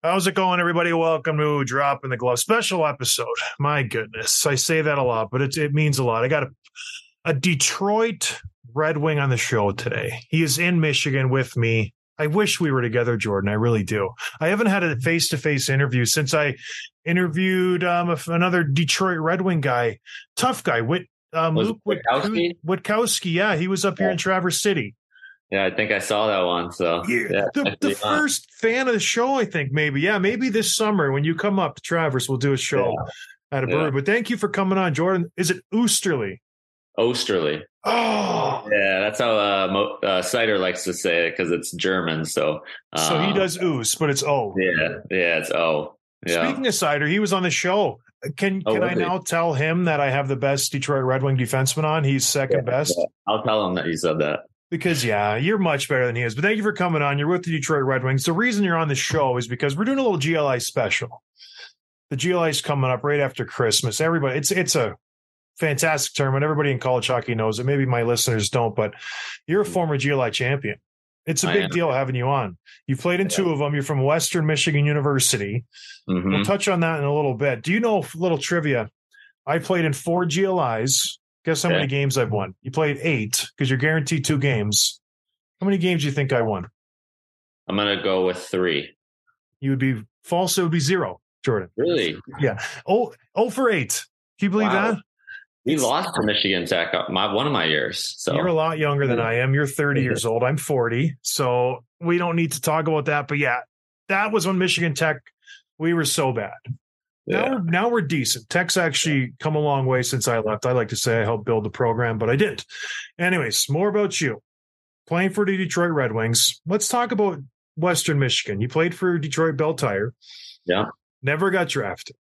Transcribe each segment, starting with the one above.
How's it going, everybody? Welcome to Drop in the Glove special episode. My goodness, I say that a lot, but it, it means a lot. I got a, a Detroit Red Wing on the show today. He is in Michigan with me. I wish we were together, Jordan. I really do. I haven't had a face to face interview since I interviewed um, another Detroit Red Wing guy, tough guy, Whit, um, Luke it Witkowski? Witkowski? Witkowski. Yeah, he was up here in Traverse City. Yeah, I think I saw that one. So Yeah, yeah, the, the first fan of the show, I think maybe. Yeah, maybe this summer when you come up to Traverse, we'll do a show at a Yeah. But thank you for coming on, Jordan. Is it Oosterly? Oesterle. Oh, Yeah, that's how uh, Mo- uh, Seider likes to say it because it's German. So so he um, does ooze, but it's O. Yeah, yeah, it's O. Yeah, Speaking of Seider, he was on the show. Can Oh, can I he? now tell him that I have the best Detroit Red Wing defenseman on? He's second Yeah, best yeah. I'll tell him that you said that. Because yeah, you're much better than he is. But thank you for coming on. You're with the Detroit Red Wings. The reason you're on the show is because we're doing a little GLI special. The GLI is coming up right after Christmas. Everybody, it's it's a fantastic tournament. Everybody in college hockey knows it. Maybe my listeners don't, but you're a former GLI champion. It's a I big am. deal having you on. You've played in Yeah. two of them. You're from Western Michigan University. Mhm. We'll touch on that in a little bit. Do you know a little trivia? I played in four GLIs. Guess how many games I've won? You played eight because you're guaranteed two games. How many games do you think I won? I'm gonna go with three. You would be false. It would be zero, Jordan. Really? Yeah. Oh, oh for eight. Can you believe Wow. that? We lost to Michigan Tech uh, my one of my years. So You're a lot younger than I am. You're 30 years old. I'm 40. So we don't need to talk about that. But yeah, that was when Michigan Tech, we were so bad. Now, yeah. we're, now we're decent. Tech's actually come a long way since I left. I like to say I helped build the program, but I didn't. Anyways, more about you. Playing for the Detroit Red Wings. Let's talk about Western Michigan. You played for Detroit Bell Tire. Yeah. Never got drafted.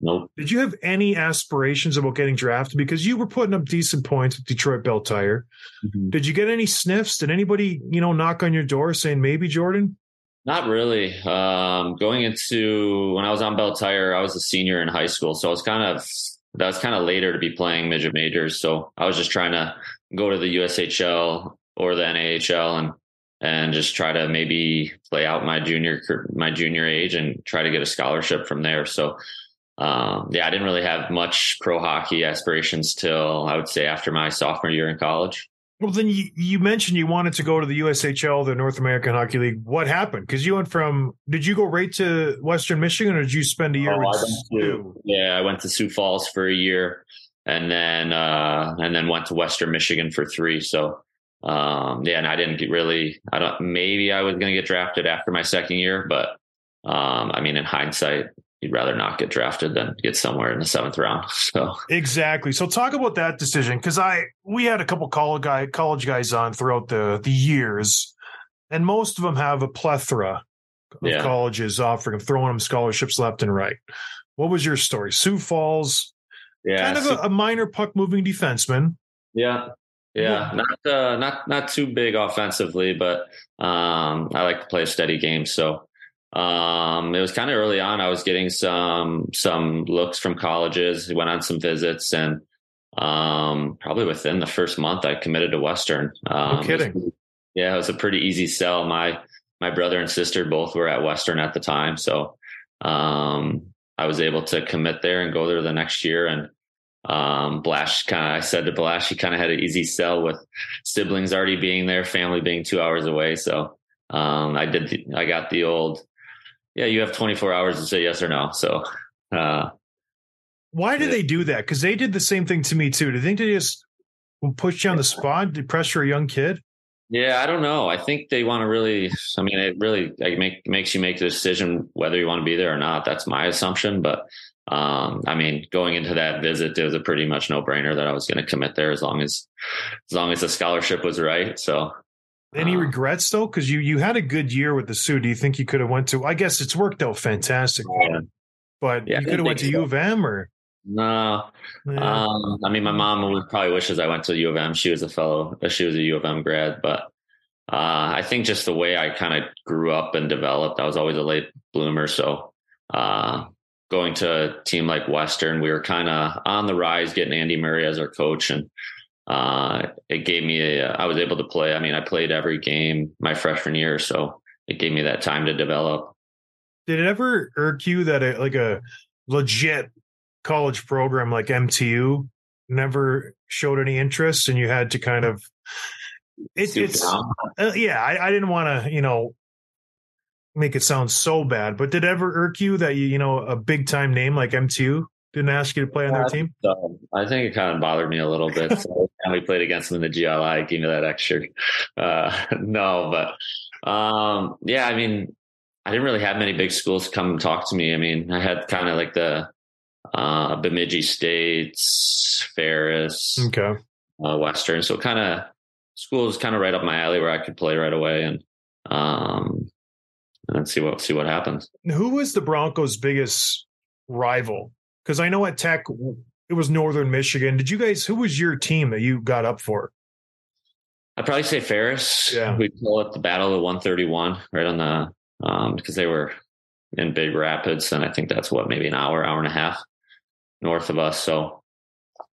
Nope. Did you have any aspirations about getting drafted? Because you were putting up decent points with Detroit Bell Tire. Mm-hmm. Did you get any sniffs? Did anybody, you know, knock on your door saying maybe Jordan? Not really. Um, going into when I was on Bell Tire, I was a senior in high school, so I was kind of that was kind of later to be playing midget majors. So I was just trying to go to the USHL or the NAHL and and just try to maybe play out my junior my junior age and try to get a scholarship from there. So um, yeah, I didn't really have much pro hockey aspirations till I would say after my sophomore year in college. Well, then you, you mentioned you wanted to go to the USHL, the North American Hockey League. What happened? Because you went from, did you go right to Western Michigan or did you spend a year Oh, with I to, yeah, I went to Sioux Falls for a year, and then uh, and then went to Western Michigan for three. So um, yeah, and I didn't get really. I don't. Maybe I was going to get drafted after my second year, but um, I mean, in hindsight, you'd rather not get drafted than get somewhere in the seventh round. So Exactly. So talk about that decision because I we had a couple college guy college guys on throughout the the years, and most of them have a plethora of Yeah. colleges offering them, throwing them scholarships left and right. What was your story? Sioux Falls, yeah, kind of so- a, a minor puck moving defenseman. Yeah. Yeah, not uh, not not too big offensively, but um, I like to play a steady game. So um, it was kind of early on. I was getting some some looks from colleges. Went on some visits, and um, probably within the first month, I committed to Western. Um, No kidding. it was- yeah, it was a pretty easy sell. My my brother and sister both were at Western at the time, so um, I was able to commit there and go there the next year. And um, Blash kind of, I said to Blash, he kind of had an easy sell with siblings already being there, family being two hours away. So um, I did, the, I got the old, yeah, you have 24 hours to say yes or no. So uh, Why Yeah. they do that? Because they did the same thing to me too. Do you think they just push you on the spot to pressure a young kid? Yeah, I don't know. I think they want to really. I mean, it really like make makes you make the decision whether you want to be there or not. That's my assumption. But um, I mean, going into that visit, it was a pretty much no brainer that I was going to commit there as long as as long as the scholarship was right. So Any Uh, regrets though? Because you you had a good year with the Sioux. Do you think you could have went to? I guess it's worked out fantastic, yeah. but Yeah, you could have went to U of M or. no, Yeah. Um, I mean, my mom would probably wishes I went to U of M. She was a fellow, she was a U of M grad, but uh, I think just the way I kind of grew up and developed, I was always a late bloomer. So uh, going to a team like Western, we were kind of on the rise, getting Andy Murray as our coach, and uh, it gave me a, I was able to play. I mean, I played every game my freshman year, so it gave me that time to develop. Did it ever irk you that a, like a legit college program like MTU never showed any interest, and you had to kind of? It, it's uh, yeah. I, I didn't want to you know make it sound so bad, but did it ever irk you that you you know a big time name like MTU didn't ask you to play on their team? So I think it kind of bothered me a little bit. So and we played against them in the GLI, gave me that extra. Uh, no, but um, yeah, I mean, I didn't really have many big schools come talk to me. I mean, I had kind of like the uh, Bemidji States, Ferris, Okay. uh, Western. So kind of schools kind of right up my alley where I could play right away and um, and see what see what happens. Who was the Broncos' biggest rival? Because I know at Tech it was Northern Michigan. Did you guys? Who was your team that you got up for? I'd probably say Ferris. Yeah. We call it the Battle of 131, right on the um, because they were in Big Rapids, and I think that's what maybe an hour, hour and a half north of us. So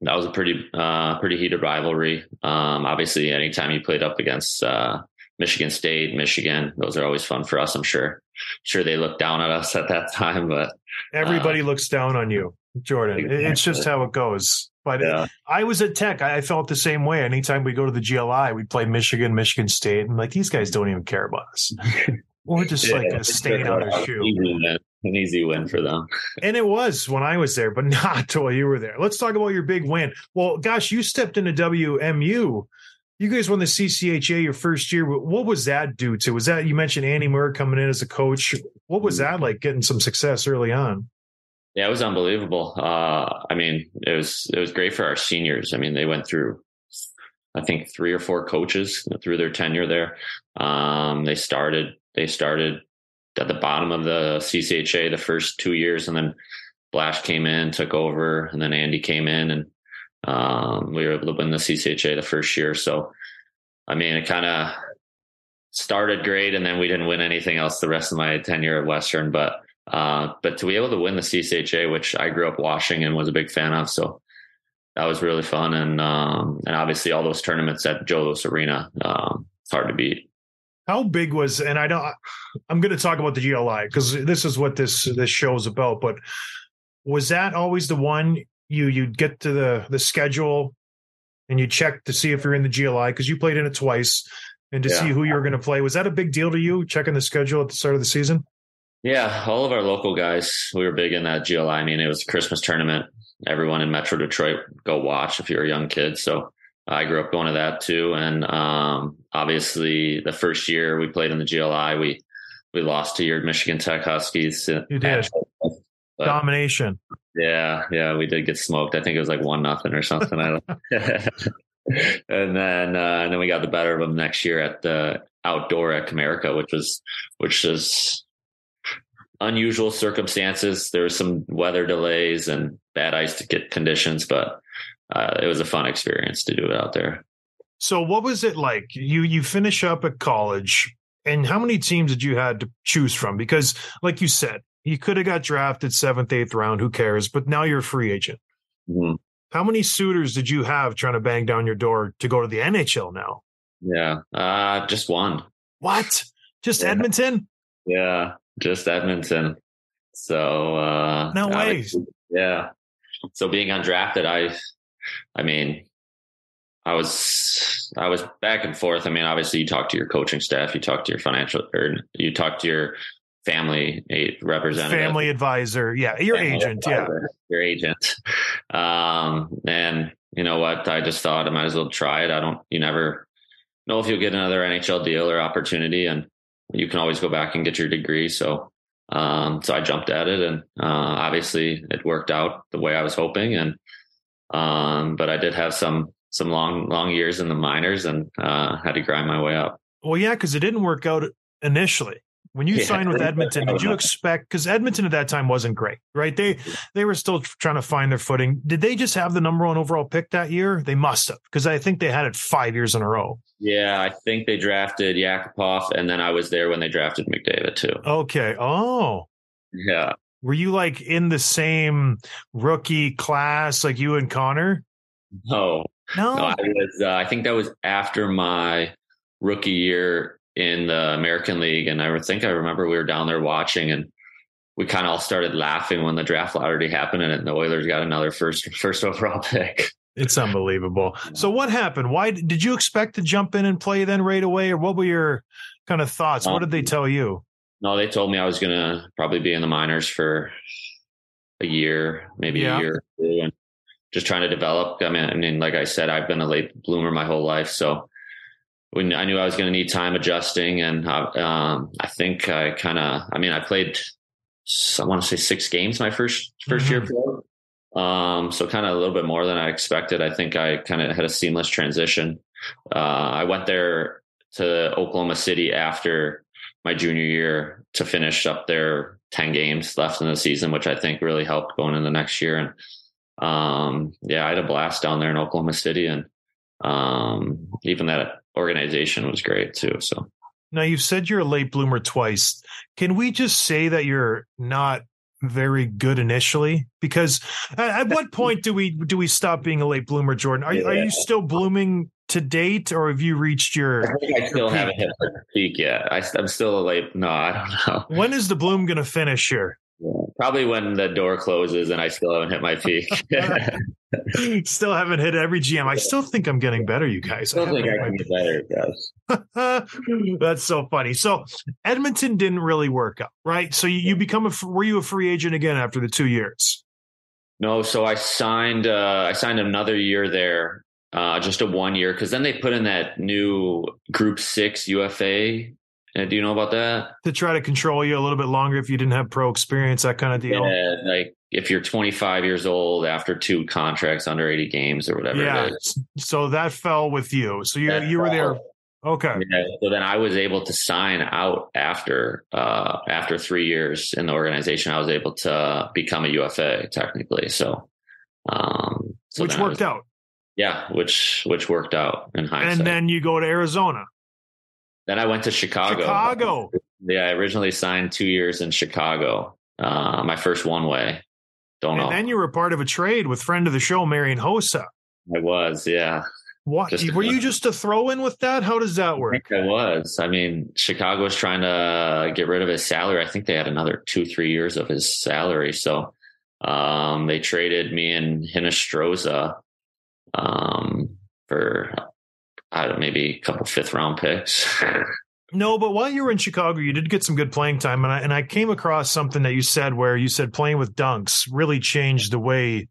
that was a pretty uh, pretty heated rivalry. Um, obviously, anytime you played up against uh, Michigan State, Michigan, those are always fun for us. I'm sure. Sure, they looked down at us at that time, but Everybody uh, looks down on you, Jordan. It- It's just how it goes. But yeah, I was at Tech. I felt the same way. Anytime we go to the GLI, we play Michigan, Michigan State, and like these guys don't even care about us. We're just like a stain on our shoe. An easy win for them. And it was when I was there, but not while you were there. Let's talk about your big win. Well, gosh, you stepped into WMU. You guys won the CCHA your first year. What was that due to? Was that you mentioned Andy Murray coming in as a coach? What was that like getting some success early on? Yeah, it was unbelievable. Uh, I mean, it was it was great for our seniors. I mean, they went through, I think, three or four coaches through their tenure there. Um, they started they started at the bottom of the CCHA the first two years, and then Blash came in, took over, and then Andy came in, and um, we were able to win the CCHA the first year. So, I mean, it kind of started great, and then we didn't win anything else the rest of my tenure at Western, but. Uh, but to be able to win the CCHA, which I grew up watching and was a big fan of, so that was really fun. And um, and obviously all those tournaments at Joe Louis Arena, um, it's hard to beat. How big was and I don't I'm going to talk about the GLI because this is what this this show is about. But was that always the one you you'd get to the the schedule and you check to see if you're in the GLI because you played in it twice and to Yeah. see who you were going to play? Was that a big deal to you checking the schedule at the start of the season? Yeah, all of our local guys, we were big in that GLI. I mean, it was a Christmas tournament. Everyone in Metro Detroit go watch if you're a young kid. So I grew up going to that too. And um, obviously, the first year we played in the GLI, we we lost to your Michigan Tech Huskies. You did. But- Domination. Yeah, yeah, we did get smoked. I think it was like one nothing or something. I don't. and then uh, and then we got the better of them next year at the outdoor at Comerica, which was which was unusual circumstances. There was some weather delays and bad ice to get conditions, but uh, it was a fun experience to do it out there. So what was it like? You you finish up at college, and how many teams did you had to choose from? Because, like you said, you could have got drafted seventh, eighth round. Who cares? But now you're a free agent. Mhm. How many suitors did you have trying to bang down your door to go to the NHL now? Yeah. Uh, just one. What? Just Yeah. Edmonton? Yeah. Just Edmonton. So, uh, No way. Yeah. So being undrafted, I, I mean, I was, I was back and forth. I mean, obviously you talk to your coaching staff, you talk to your financial, or you talk to your family a- representative. Family advisor. Yeah. Your Family agent. Yeah. Your agent. Um, and you know what? I just thought I might as well try it. I don't, you never know if you'll get another NHL deal or opportunity and you can always go back and get your degree. So, um, so I jumped at it and, uh, obviously it worked out the way I was hoping. And, um, but I did have some, some long, long years in the minors and, uh, had to grind my way up. Well, yeah, because it didn't work out initially. When you Yeah. signed with Edmonton, did you expect because Edmonton at that time wasn't great, right? They they were still trying to find their footing. Did they just have the number one overall pick that year? They must have, because I think they had it five years in a row. Yeah. I think they drafted Yakupov and then I was there when they drafted McDavid too. Okay. Oh. Yeah. Were you like in the same rookie class like you and Connor? No, No. No, I was. Uh, I think that was after my rookie year in the American League, and I think I remember we were down there watching, and we kind of all started laughing when the draft lottery happened, and the Oilers got another first first overall pick. It's unbelievable. So what happened? Why did you expect to jump in and play then right away, or what were your kind of thoughts? What did they um, tell you? No, they told me I was going to probably be in the minors for a year, maybe Yeah. a year or two, and just trying to develop. I mean, I mean, like I said, I've been a late bloomer my whole life, so when I knew I was going to need time adjusting, and uh, um, I think I kind of, I mean, I played, I want to say six games my first 1st year pro. Um, so kind of a little bit more than I expected. I think I kind of had a seamless transition. Uh, I went there to Oklahoma City after my junior year to finish up their 10 games left in the season, which I think really helped going in the next year. And um, yeah, I had a blast down there in Oklahoma City. And um, even that organization was great too. So Now you've said you're a late bloomer twice. Can we just say that you're not very good initially? Because at, at what point do we do we stop being a late bloomer, Jordan? Are, are you still blooming to date, or have you reached I your? think I still haven't hit my peak yet. I, I'm still a late. No, I don't know. When is the bloom going to finish here? Probably when the door closes and I still haven't hit my peak. still haven't hit every GM. I still think I'm getting better, you guys. still think I can get better, guys. That's so funny. So Edmonton didn't really work out, right? So you, you become a were you a free agent again after the two years? No, so I signed. Uh, I signed another year there, uh, just a one year, because then they put in that new Group Six UFA. Uh, do you know about that? to try to control you a little bit longer if you didn't have pro experience, that kind of deal. Yeah, like if you're 25 years old after two contracts under 80 games or whatever Yeah. it is. So that fell with you. So you That you were there. Okay. Yeah, so then I was able to sign out after uh, after three years in the organization. I was able to become a UFA technically. So, um, so Which worked was- out. Yeah, which which worked out in hindsight. And then you go to Arizona. Then I went to Chicago. Chicago. Yeah, I originally signed two years in Chicago. Uh, my first one way. Don't And know. then you were part of a trade with friend of the show, Marian Hossa. I was, yeah. What Just- were you just a throw in with that? How does that I work? think I was. I mean, Chicago was trying to get rid of his salary. I think they had another two, three years of his salary. So um, they traded me and Hinostroza um, for Maybe a couple fifth round picks. No, but while you were in Chicago, you did get some good playing time, and I and I came across something that you said where you said playing with dunks really changed the way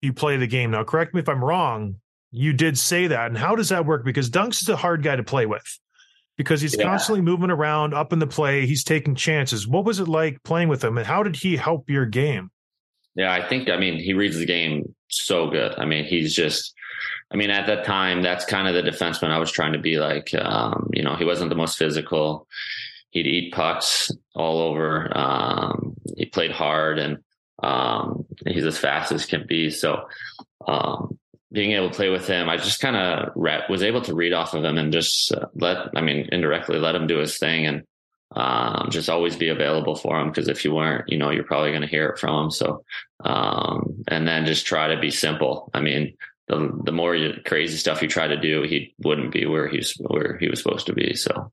you play the game. Now, correct me if I'm wrong. You did say that, and how does that work? Because dunks is a hard guy to play with because he's Yeah. constantly moving around, up in the play. He's taking chances. What was it like playing with him, and how did he help your game? Yeah, I think, I mean, he reads the game so good. I mean, he's just, I mean, at that time, that's kind of the defenseman I was trying to be like. Um, you know, he wasn't the most physical. He'd eat pucks all over. Um, he played hard and um, he's as fast as can be. So, um, being able to play with him, I just kind of was able to read off of him and just uh, let, I mean, indirectly let him do his thing. And um, just always be available for him because if you weren't, you know, you're probably going to hear it from him. So, um, and then just try to be simple. I mean, the the more you, crazy stuff you try to do, he wouldn't be where he's where he was supposed to be. So,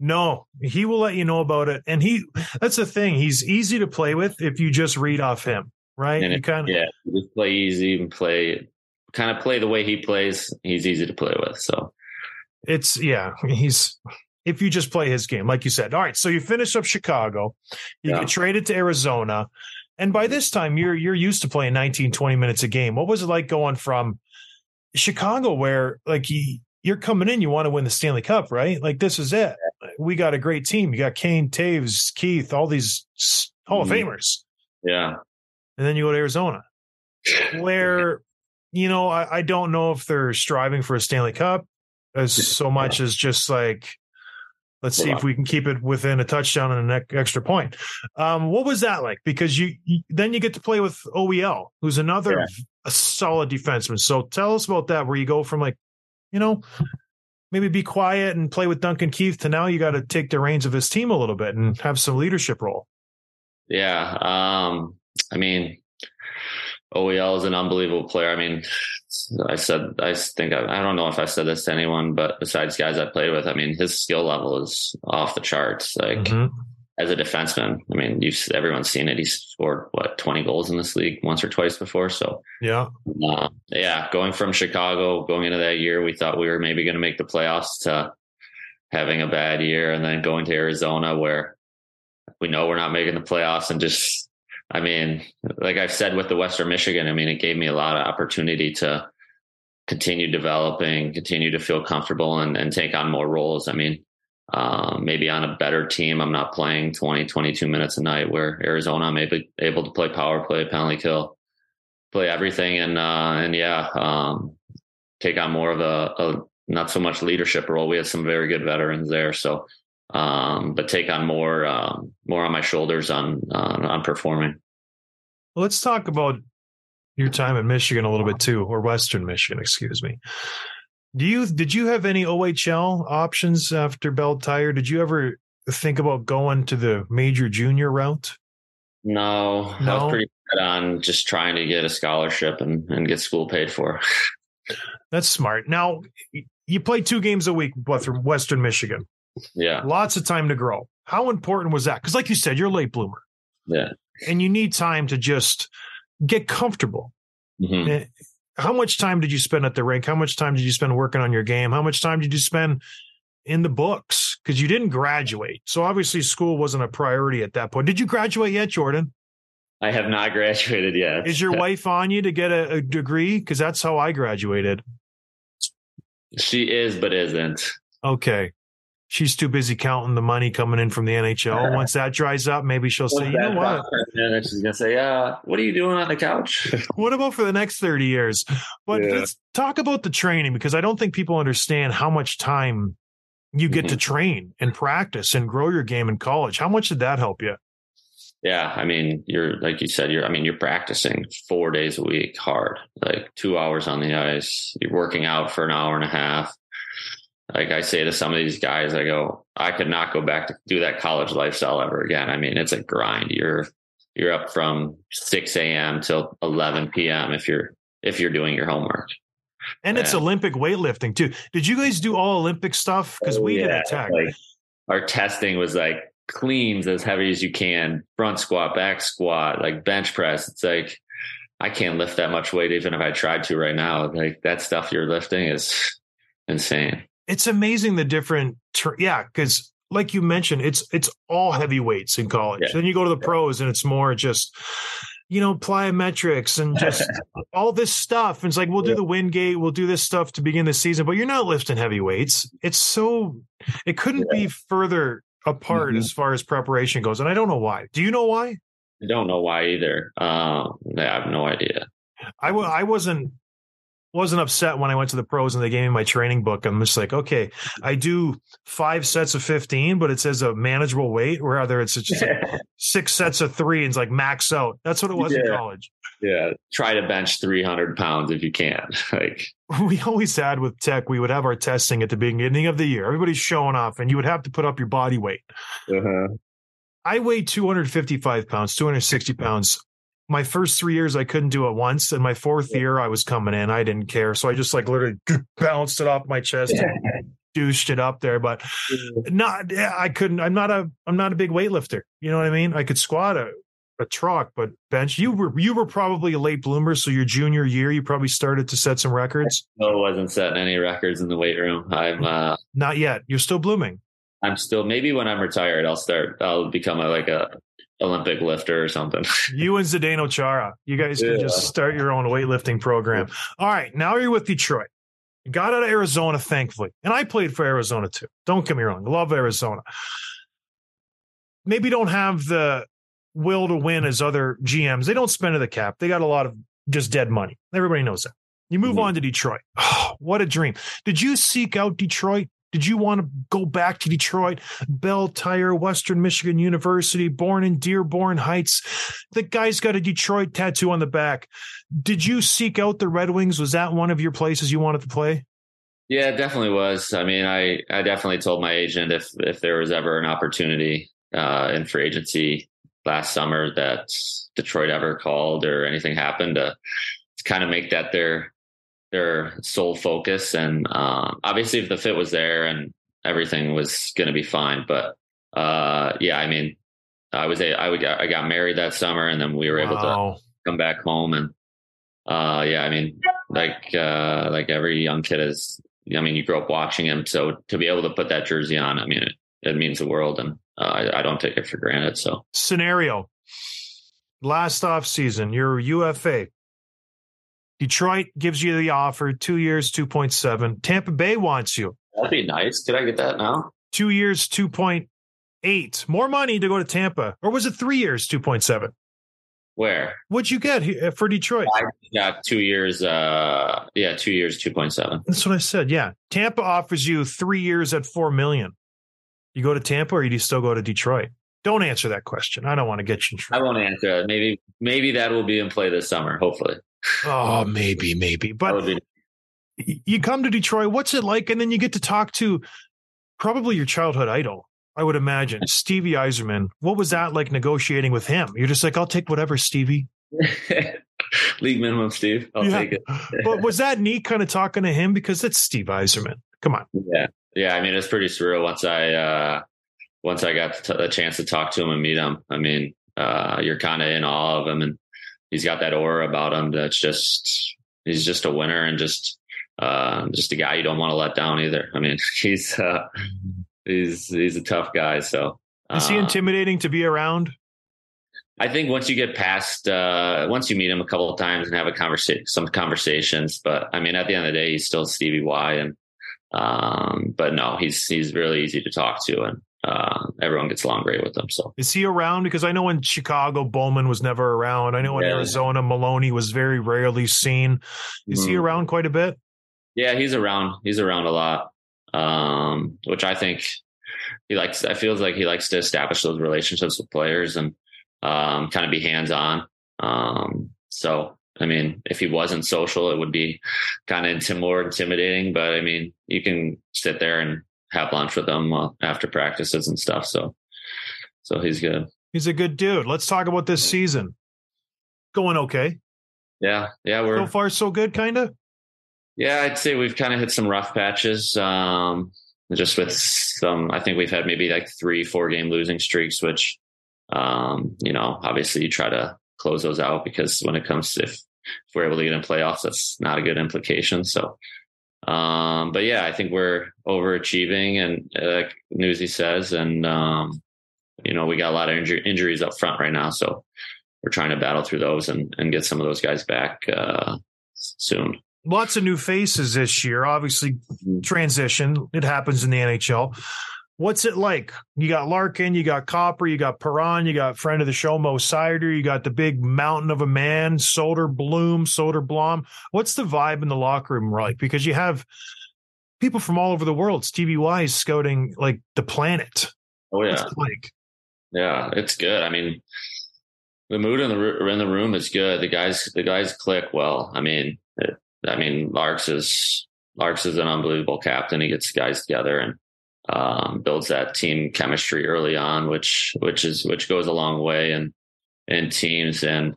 No, he will let you know about it. And he that's the thing. He's easy to play with if you just read off him, right? And you kind of yeah, just play easy and play kind of play the way he plays. He's easy to play with. So, it's yeah, he's if you just play his game, like you said. All right, so you finish up Chicago, you Yeah. get traded to Arizona, and by this time you're you're used to playing 19, 20 minutes a game. What was it like going from Chicago where like you, you're coming in, you want to win the Stanley Cup, right? Like this is it. We got a great team. You got Kane, Toews, Keith, all these Hall of Mhm. Famers. yeah, and then you go to Arizona, where you know I, I don't know if they're striving for a Stanley Cup as so much as just like let's see if we can keep it within a touchdown and an extra point. Um, what was that like? Because you, you then you get to play with OEL, who's another Yeah. a solid defenseman. So tell us about that, where you go from like you know. Maybe be quiet and play with Duncan Keith to now you got to take the reins of his team a little bit and have some leadership role. yeah. Um, I mean, OEL is an unbelievable player. I mean, I said, I think, I, I don't know if I said this to anyone, but besides guys I played with, I mean, his skill level is off the charts. Like Mhm. as a defenseman, I mean, you've everyone's seen it. He's scored what twenty goals in this league once or twice before. So Yeah. uh, yeah, going from Chicago, going into that year, we thought we were maybe going to make the playoffs to having a bad year, and then going to Arizona where we know we're not making the playoffs, and just, I mean, like I've said with the Western Michigan, I mean, it gave me a lot of opportunity to continue developing, continue to feel comfortable, and, and take on more roles. I mean. Um, maybe on a better team, I'm not playing 20, 22 minutes a night where Arizona, I'm able, able to play power play, penalty kill, play everything and uh and yeah um take on more of a, a not so much leadership role we have some very good veterans there so um but take on more um more my shoulders on on, on performing Well, let's talk about your time in Michigan a little bit too, or Western Michigan, excuse me. Do you did you have any OHL options after Bell Tire? Did you ever think about going to the major junior route? no, i was pretty set on just trying to get a scholarship and and get school paid for That's smart. Now you play two games a week Western Michigan. yeah Lots of time to grow. How important was that? Because, like you said, you're a late bloomer, yeah and you need time to just get comfortable. Mhm. Eh, How much time did you spend at the rink? How much time did you spend working on your game? How much time did you spend in the books? Because you didn't graduate. So obviously school wasn't a priority at that point. Did you graduate yet, Jordan? i have not graduated yet Is your wife on you to get a, a degree? Because that's how I graduated. she is but isn't Okay. She's too busy counting the money coming in from the NHL. Once that dries up, maybe she'll say, you know what? and she's gonna say yeah what are you doing on the couch What about for the next 30 years? But Yeah. let's talk about the training because I don't think people understand how much time you get to mm-hmm. train and practice and grow your game in college. How much did that help you? Yeah, I mean, you're like you said, you're I mean, you're practicing four days a week hard, like two hours on the ice. You're working out for an hour and a half. Like I say to some of these guys, I go, I could not go back to do that college lifestyle ever again. I mean, it's a grind. You're you're up from six AM till eleven PM if you're if you're doing your homework. And it's Yeah. Olympic weightlifting too. Did you guys do all Olympic stuff? Because Oh, we did oh, yeah, at Tech. like, our testing was like cleans as heavy as you can, front squat, back squat, like bench press. It's like I can't lift that much weight even if I tried to right now. Like that stuff you're lifting is insane. It's amazing the different tr yeah because like you mentioned it's it's all heavyweights in college Yeah. then you go to the pros and it's more just you know plyometrics and just all this stuff and it's like we'll do the Wingate we'll do this stuff to begin the season but you're not lifting heavyweights it's so it couldn't be further apart Mhm. as far as preparation goes and i don't know why do you know why I don't know why either. Um, I have no idea. I w- I wasn't wasn't upset when I went to the pros and they gave me my training book. I'm just like, okay, I do five sets of 15, but it says a manageable weight, rather it's just like six sets of three and it's like max out. That's what it was in college. yeah. Try to bench 300 pounds if you can. Like, We always had with tech, we would have our testing at the beginning of the year. Everybody's showing off and you would have to put up your body weight. uh-huh. I weighed 255 pounds, 260 pounds. My first three years, I couldn't do it once. And my fourth year, I was coming in. I didn't care. So I just like literally bounced it off my chest and douched it up there. But not, yeah, I couldn't, I'm not a, I'm not a big weightlifter. You know what I mean? I could squat a, a truck, but bench, you were, you were probably a late bloomer. So your junior year, you probably started to set some records. no, wasn't setting any records in the weight room. I'm, uh, Not yet. You're still blooming. I'm still, maybe when I'm retired, I'll start, I'll become a, like a Olympic lifter or something. You and Zdeno Chara, you guys can Yeah. just start your own weightlifting program. All right, now you're with Detroit. You got out of Arizona, thankfully, and I played for Arizona too. Don't get me wrong, love Arizona. Maybe don't have the will to win as other GMs. They don't spend to the cap. They got a lot of just dead money. Everybody knows that. You move Mhm. on to Detroit. what a dream! Did you seek out Detroit? Did you want to go back to Detroit? Bell Tire, Western Michigan University, born in Dearborn Heights. The guy's got a Detroit tattoo on the back. Did you seek out the Red Wings? Was that one of your places you wanted to play? Yeah, it definitely was. I mean, I, I definitely told my agent if if there was ever an opportunity uh, in free agency last summer that Detroit ever called or anything happened to, to kind of make that their their sole focus. And um, obviously, if the fit was there and everything was going to be fine, but uh, yeah, I mean, I was a, I would I got married that summer, and then we were able to come back home and uh yeah i mean like uh like every young kid is i mean you grew up watching him so to be able to put that jersey on i mean it, it means the world and uh, I, I don't take it for granted so Scenario. Last off season, you're UFA. Detroit gives you the offer, two years, 2.7. Tampa Bay wants you. that'd be nice Did i get that now Two years, 2.8. More money to go to Tampa. Or was it three years, 2.7? where What'd you get for Detroit? i got two years uh yeah two years 2.7 That's what I said. Yeah. Tampa offers you three years at four million. You go to Tampa or do you still go to Detroit? Don't answer that question. I don't want to get you in trouble. i won't answer it maybe maybe that will be in play this summer hopefully Oh, maybe, maybe. But be you come to Detroit, what's it like? And then you get to talk to probably your childhood idol, I would imagine, Stevie Yzerman. What was that like negotiating with him? You're just like, I'll take whatever, Stevie. league minimum steve i'll Yeah. take it but was that neat kind of talking to him? Because it's Steve Yzerman. Come on. Yeah, yeah. I mean, it's pretty surreal once I uh, once I got the the chance to talk to him and meet him. I mean, uh, you're kind of in awe of him, and he's got that aura about him that's just he's just a winner and just uh, just a guy you don't want to let down either. I mean, he's uh, he's he's a tough guy. So Is he uh, intimidating to be around? I think once you get past, uh, once you meet him a couple of times and have a conversation, some conversations, but I mean, at the end of the day, he's still Stevie Y and, um, but no, he's, he's really easy to talk to and, uh, everyone gets along great with them. So Is he around? Because I know in Chicago, Bowman was never around. I know in Yeah. Arizona, Maloney was very rarely seen. Is he Mhm. around quite a bit? yeah, he's around, he's around a lot. Um, which I think he likes, I feels like he likes to establish those relationships with players and, um, kind of be hands on. Um, so, I mean, if he wasn't social, it would be kind of more intimidating. But I mean, you can sit there and have lunch with him uh, after practices and stuff. So, so he's good. He's a good dude. Let's talk about this season. Going okay. Yeah, yeah, we're So far, so good, kind of. Yeah, I'd say we've kind of hit some rough patches. Um, just with some, I think we've had maybe like three, four game losing streaks, which, um, you know, obviously you try to close those out because when it comes to if, if we're able to get in playoffs, that's not a good implication. So, um, but yeah, I think we're overachieving and uh, like Newsy says, and, um, you know, we got a lot of inju- injuries up front right now. So we're trying to battle through those and, and get some of those guys back, uh, soon. Lots of new faces this year. Obviously, transition. It happens in the NHL. What's it like? You got Larkin, you got Compher, you got Perron, you got friend of the show Mo Seider, you got the big mountain of a man, Solder Bloom, Soderblom. What's the vibe in the locker room like? Because you have people from all over the world. Stevie Wise scouting like the planet. Oh What's yeah, it like? yeah, it's good. I mean, the mood in the in the room is good. The guys the guys click well. I mean, it, I mean, Larks is Larks is an unbelievable captain. He gets the guys together and um, builds that team chemistry early on, which which is which goes a long way in in teams. And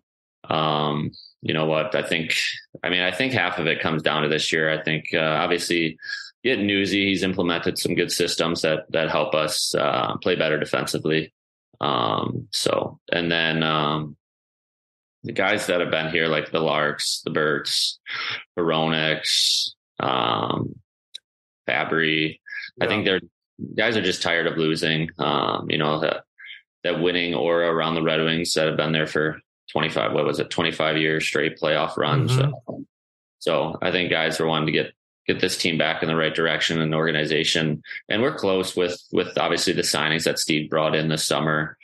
um, you know what? I think. I mean, I think half of it comes down to this year. I think uh, obviously. Get Newsy. He's implemented some good systems that that help us uh, play better defensively. Um, so, and then, um, the guys that have been here, like the Larks, the Berts, Baronix, um, Fabbri, I think they're guys are just tired of losing. Um, you know, that, that winning aura around the Red Wings that have been there for 25, what was it? 25 years straight playoff runs. Mhm. So, so I think guys are wanting to get, get this team back in the right direction and organization. And we're close with, with obviously the signings that Steve brought in this summer.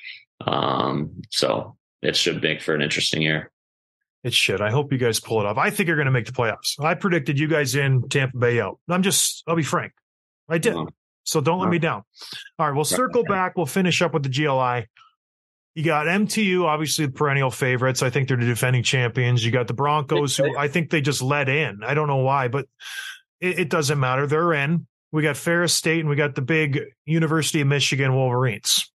Um, so it should make for an interesting year. It should. I hope you guys pull it off. I think you're going to make the playoffs. I predicted you guys in Tampa Bay out. I'm just, I'll be frank. I did. Um, So don't let me down. All right, we'll circle back. We'll finish up with the GLI. You got MTU, obviously the perennial favorites. I think they're the defending champions. You got the Broncos, who I think they just let in. I don't know why, but it, it doesn't matter. They're in. We got Ferris State and we got the big University of Michigan Wolverines.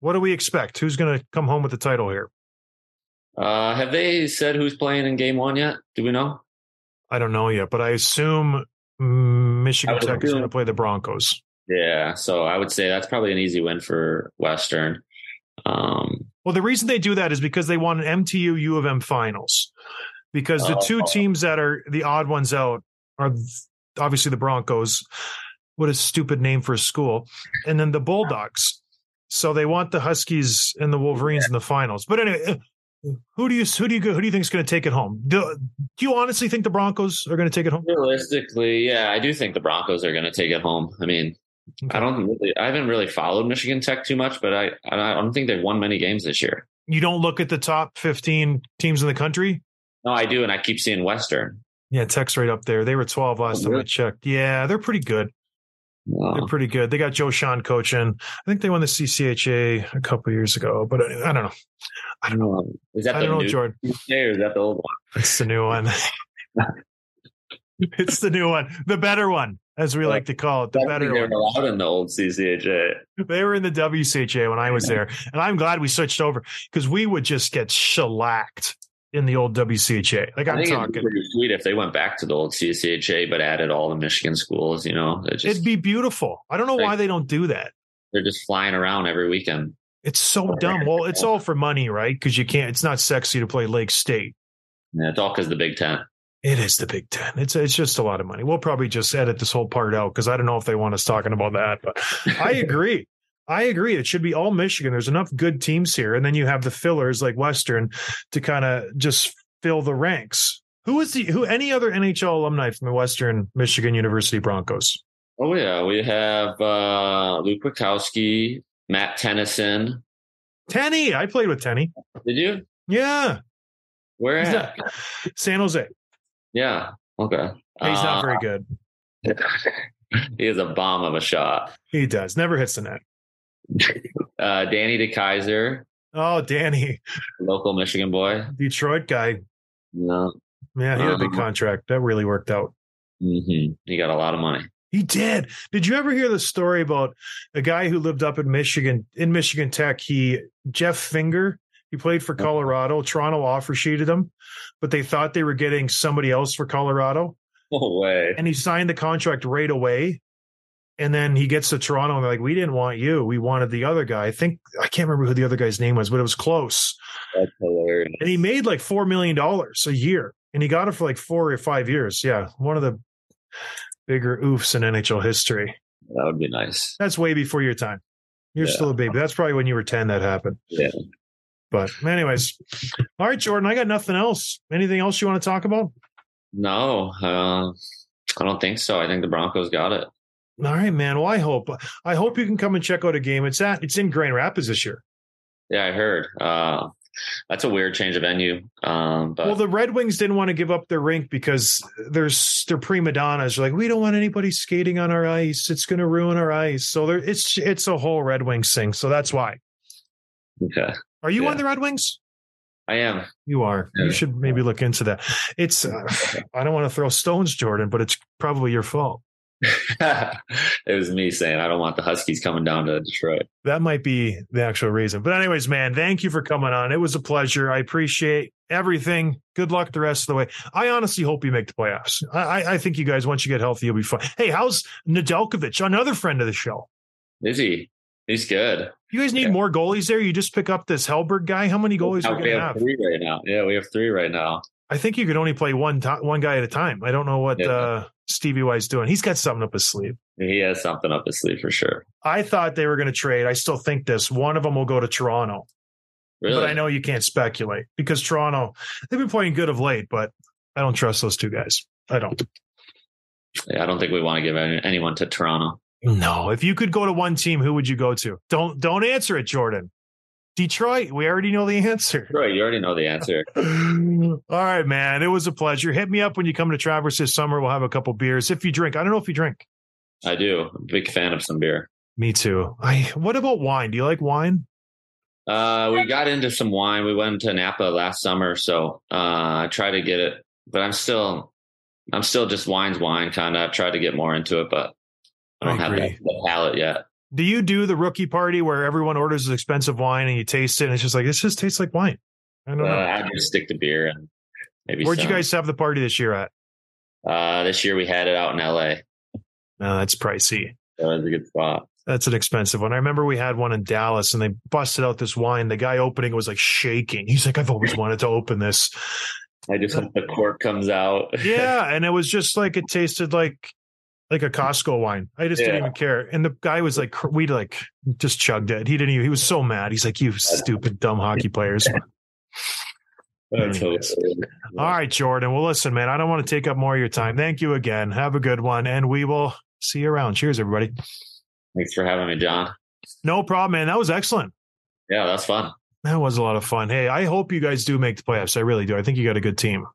What do we expect? Who's going to come home with the title here? Uh, have they said who's playing in game one yet? Do we know? I don't know yet, but I assume mm, Michigan I would Tech is going to play the Broncos. Yeah. So I would say that's probably an easy win for Western. Um, Well, the reason they do that is because they want an MTU U of M finals. Because the two teams that are the odd ones out are obviously the Broncos. What a stupid name for a school. And then the Bulldogs. So they want the Huskies and the Wolverines in the finals. But anyway, uh, who do you who do you who do you think is going to take it home? Do, do you honestly think the Broncos are going to take it home? realistically, yeah, I do think the Broncos are going to take it home. I mean, Okay. I don't really, I haven't really followed Michigan Tech too much, but I, I don't think they've won many games this year. You don't look at the top 15 teams in the country? No, I do, and I keep seeing Western. Yeah, Tech's right up there. They were 12 last Oh, time I checked. Yeah, they're pretty good. Uh, They're pretty good. They got Joe Shawhan coaching. I think they won the CCHA a couple years ago, but I, I don't know. I don't know. Is that I the don't know, new Jordan. Or is that the old one? It's the new one. it's the new one, the better one, as we like to call it, the I don't think better they were allowed in the old CCHA. They were in the WCHA when I was there, and I'm glad we switched over because we would just get shellacked in the old WCHA. Like I'm think it'd be talking. pretty sweet if they went back to the old CCHA, but added all the Michigan schools. You know, it just, It'd be beautiful. I don't know why they don't do that. they're just flying around every weekend. It's so dumb. Well, it's all for money, right? Because you can't. It's not sexy to play Lake State. Yeah, it's all because the Big Ten. It is the Big Ten. It's it's just a lot of money. We'll probably just edit this whole part out because I don't know if they want us talking about that. But I agree. I agree. It should be all Michigan. There's enough good teams here, and then you have the fillers like Western to kind of just fill the ranks. Who is the who? Any other NHL alumni from the Western Michigan University Broncos? Oh yeah, we have uh, Luke Witkowski, Matt Tennyson. Tenny. I played with Tenny. Did you? Yeah, Where at? San Jose. Yeah. Okay. He's not Uh, very good. he is a bomb of a shot. He does. Never hits the net. Uh, Danny DeKeyser, Oh, Danny, local Michigan boy. Detroit guy. No. Yeah, he had a big Um, contract. That really worked out. hmm He got a lot of money. He did. Did you ever hear the story about a guy who lived up in Michigan, in Michigan Tech? He, Jeff Finger, he played for Colorado. Toronto offer sheeted him, but they thought they were getting somebody else for Colorado. No way. And he signed the contract right away. And then he gets to Toronto and they're like, we didn't want you. We wanted the other guy. I think, I can't remember who the other guy's name was, but it was close. That's hilarious. And he made like $4 million a year. And he got it for like four or five years. Yeah. One of the bigger oofs in NHL history. That would be nice. That's way before your time. You're Yeah. still a baby. That's probably when you were 10 that happened. Yeah. But anyways, all right, Jordan, I got nothing else. Anything else you want to talk about? No, uh, I don't think so. I think the Broncos got it. All right, man. Well, I hope I hope you can come and check out a game. It's at it's in Grand Rapids this year. Yeah, I heard. Uh, that's a weird change of venue. Um, but Well, the Red Wings didn't want to give up their rink because there's they're prima donnas. They're like, we don't want anybody skating on our ice. It's going to ruin our ice. So there, it's it's a whole Red Wings thing. So that's why. okay, Are you Yeah. on the Red Wings? I am. You are. You should maybe look into that. It's. Uh, I don't want to throw stones, Jordan, but it's probably your fault. it was me saying I don't want the Huskies coming down to Detroit. That might be the actual reason. But anyways, man, thank you for coming on. It was a pleasure. I appreciate everything. Good luck the rest of the way. I honestly hope you make the playoffs. I, I, I think you guys, once you get healthy, you'll be fine. Hey, how's Nedeljkovic, another friend of the show? Is he? He's good. You guys need Yeah. more goalies there. You just pick up this Hellberg guy. How many goalies are Now we we going to have have? three right now. Yeah, we have three right now. I think you could only play one to- one guy at a time. I don't know what Yeah. uh, Stevie Y's doing. He's got something up his sleeve. He has something up his sleeve for sure. I thought they were going to trade. I still think this. One of them will go to Toronto. Really? But I know you can't speculate because Toronto, they've been playing good of late, but I don't trust those two guys. I don't. Yeah, I don't think we want to give any, anyone to Toronto. No. If you could go to one team, who would you go to? Don't don't answer it, Jordan. Detroit. We already know the answer. Right, you already know the answer. All right, man. It was a pleasure. Hit me up when you come to Traverse this summer. We'll have a couple beers. If you drink. I don't know if you drink. I do. I'm a big fan of some beer. Me too. I what about wine? Do you like wine? Uh, we got into some wine. We went to Napa last summer, so uh, I try to get it, but I'm still, I'm still just wine's wine kind of. I've tried to get more into it, but I don't I have agree. that, the palate yet. Do you do the rookie party where everyone orders an expensive wine and you taste it and it's just like this just tastes like wine? I don't Uh, know. I just stick to beer and maybe. Where'd you guys have the party this year at? Uh, this year we had it out in L.A. No, that's pricey. That was a good spot. That's an expensive one. I remember we had one in Dallas and they busted out this wine. The guy opening it was like shaking. He's like, I've always wanted to open this. I just hope the cork comes out. Yeah. And it was just like it tasted like like a Costco wine. I just didn't even care. And the guy was like, we like just chugged it. He didn't even, he was so mad. He's like, you stupid, dumb hockey players. All right, Jordan. Well, listen, man, I don't want to take up more of your time. Thank you again. Have a good one. And we will see you around. Cheers, everybody. Thanks for having me, John. No problem, man. That was excellent. Yeah, that's fun. That was a lot of fun. Hey, I hope you guys do make the playoffs. I really do. I think you got a good team.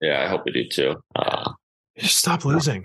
Yeah, I hope we do too. Uh, Just stop losing.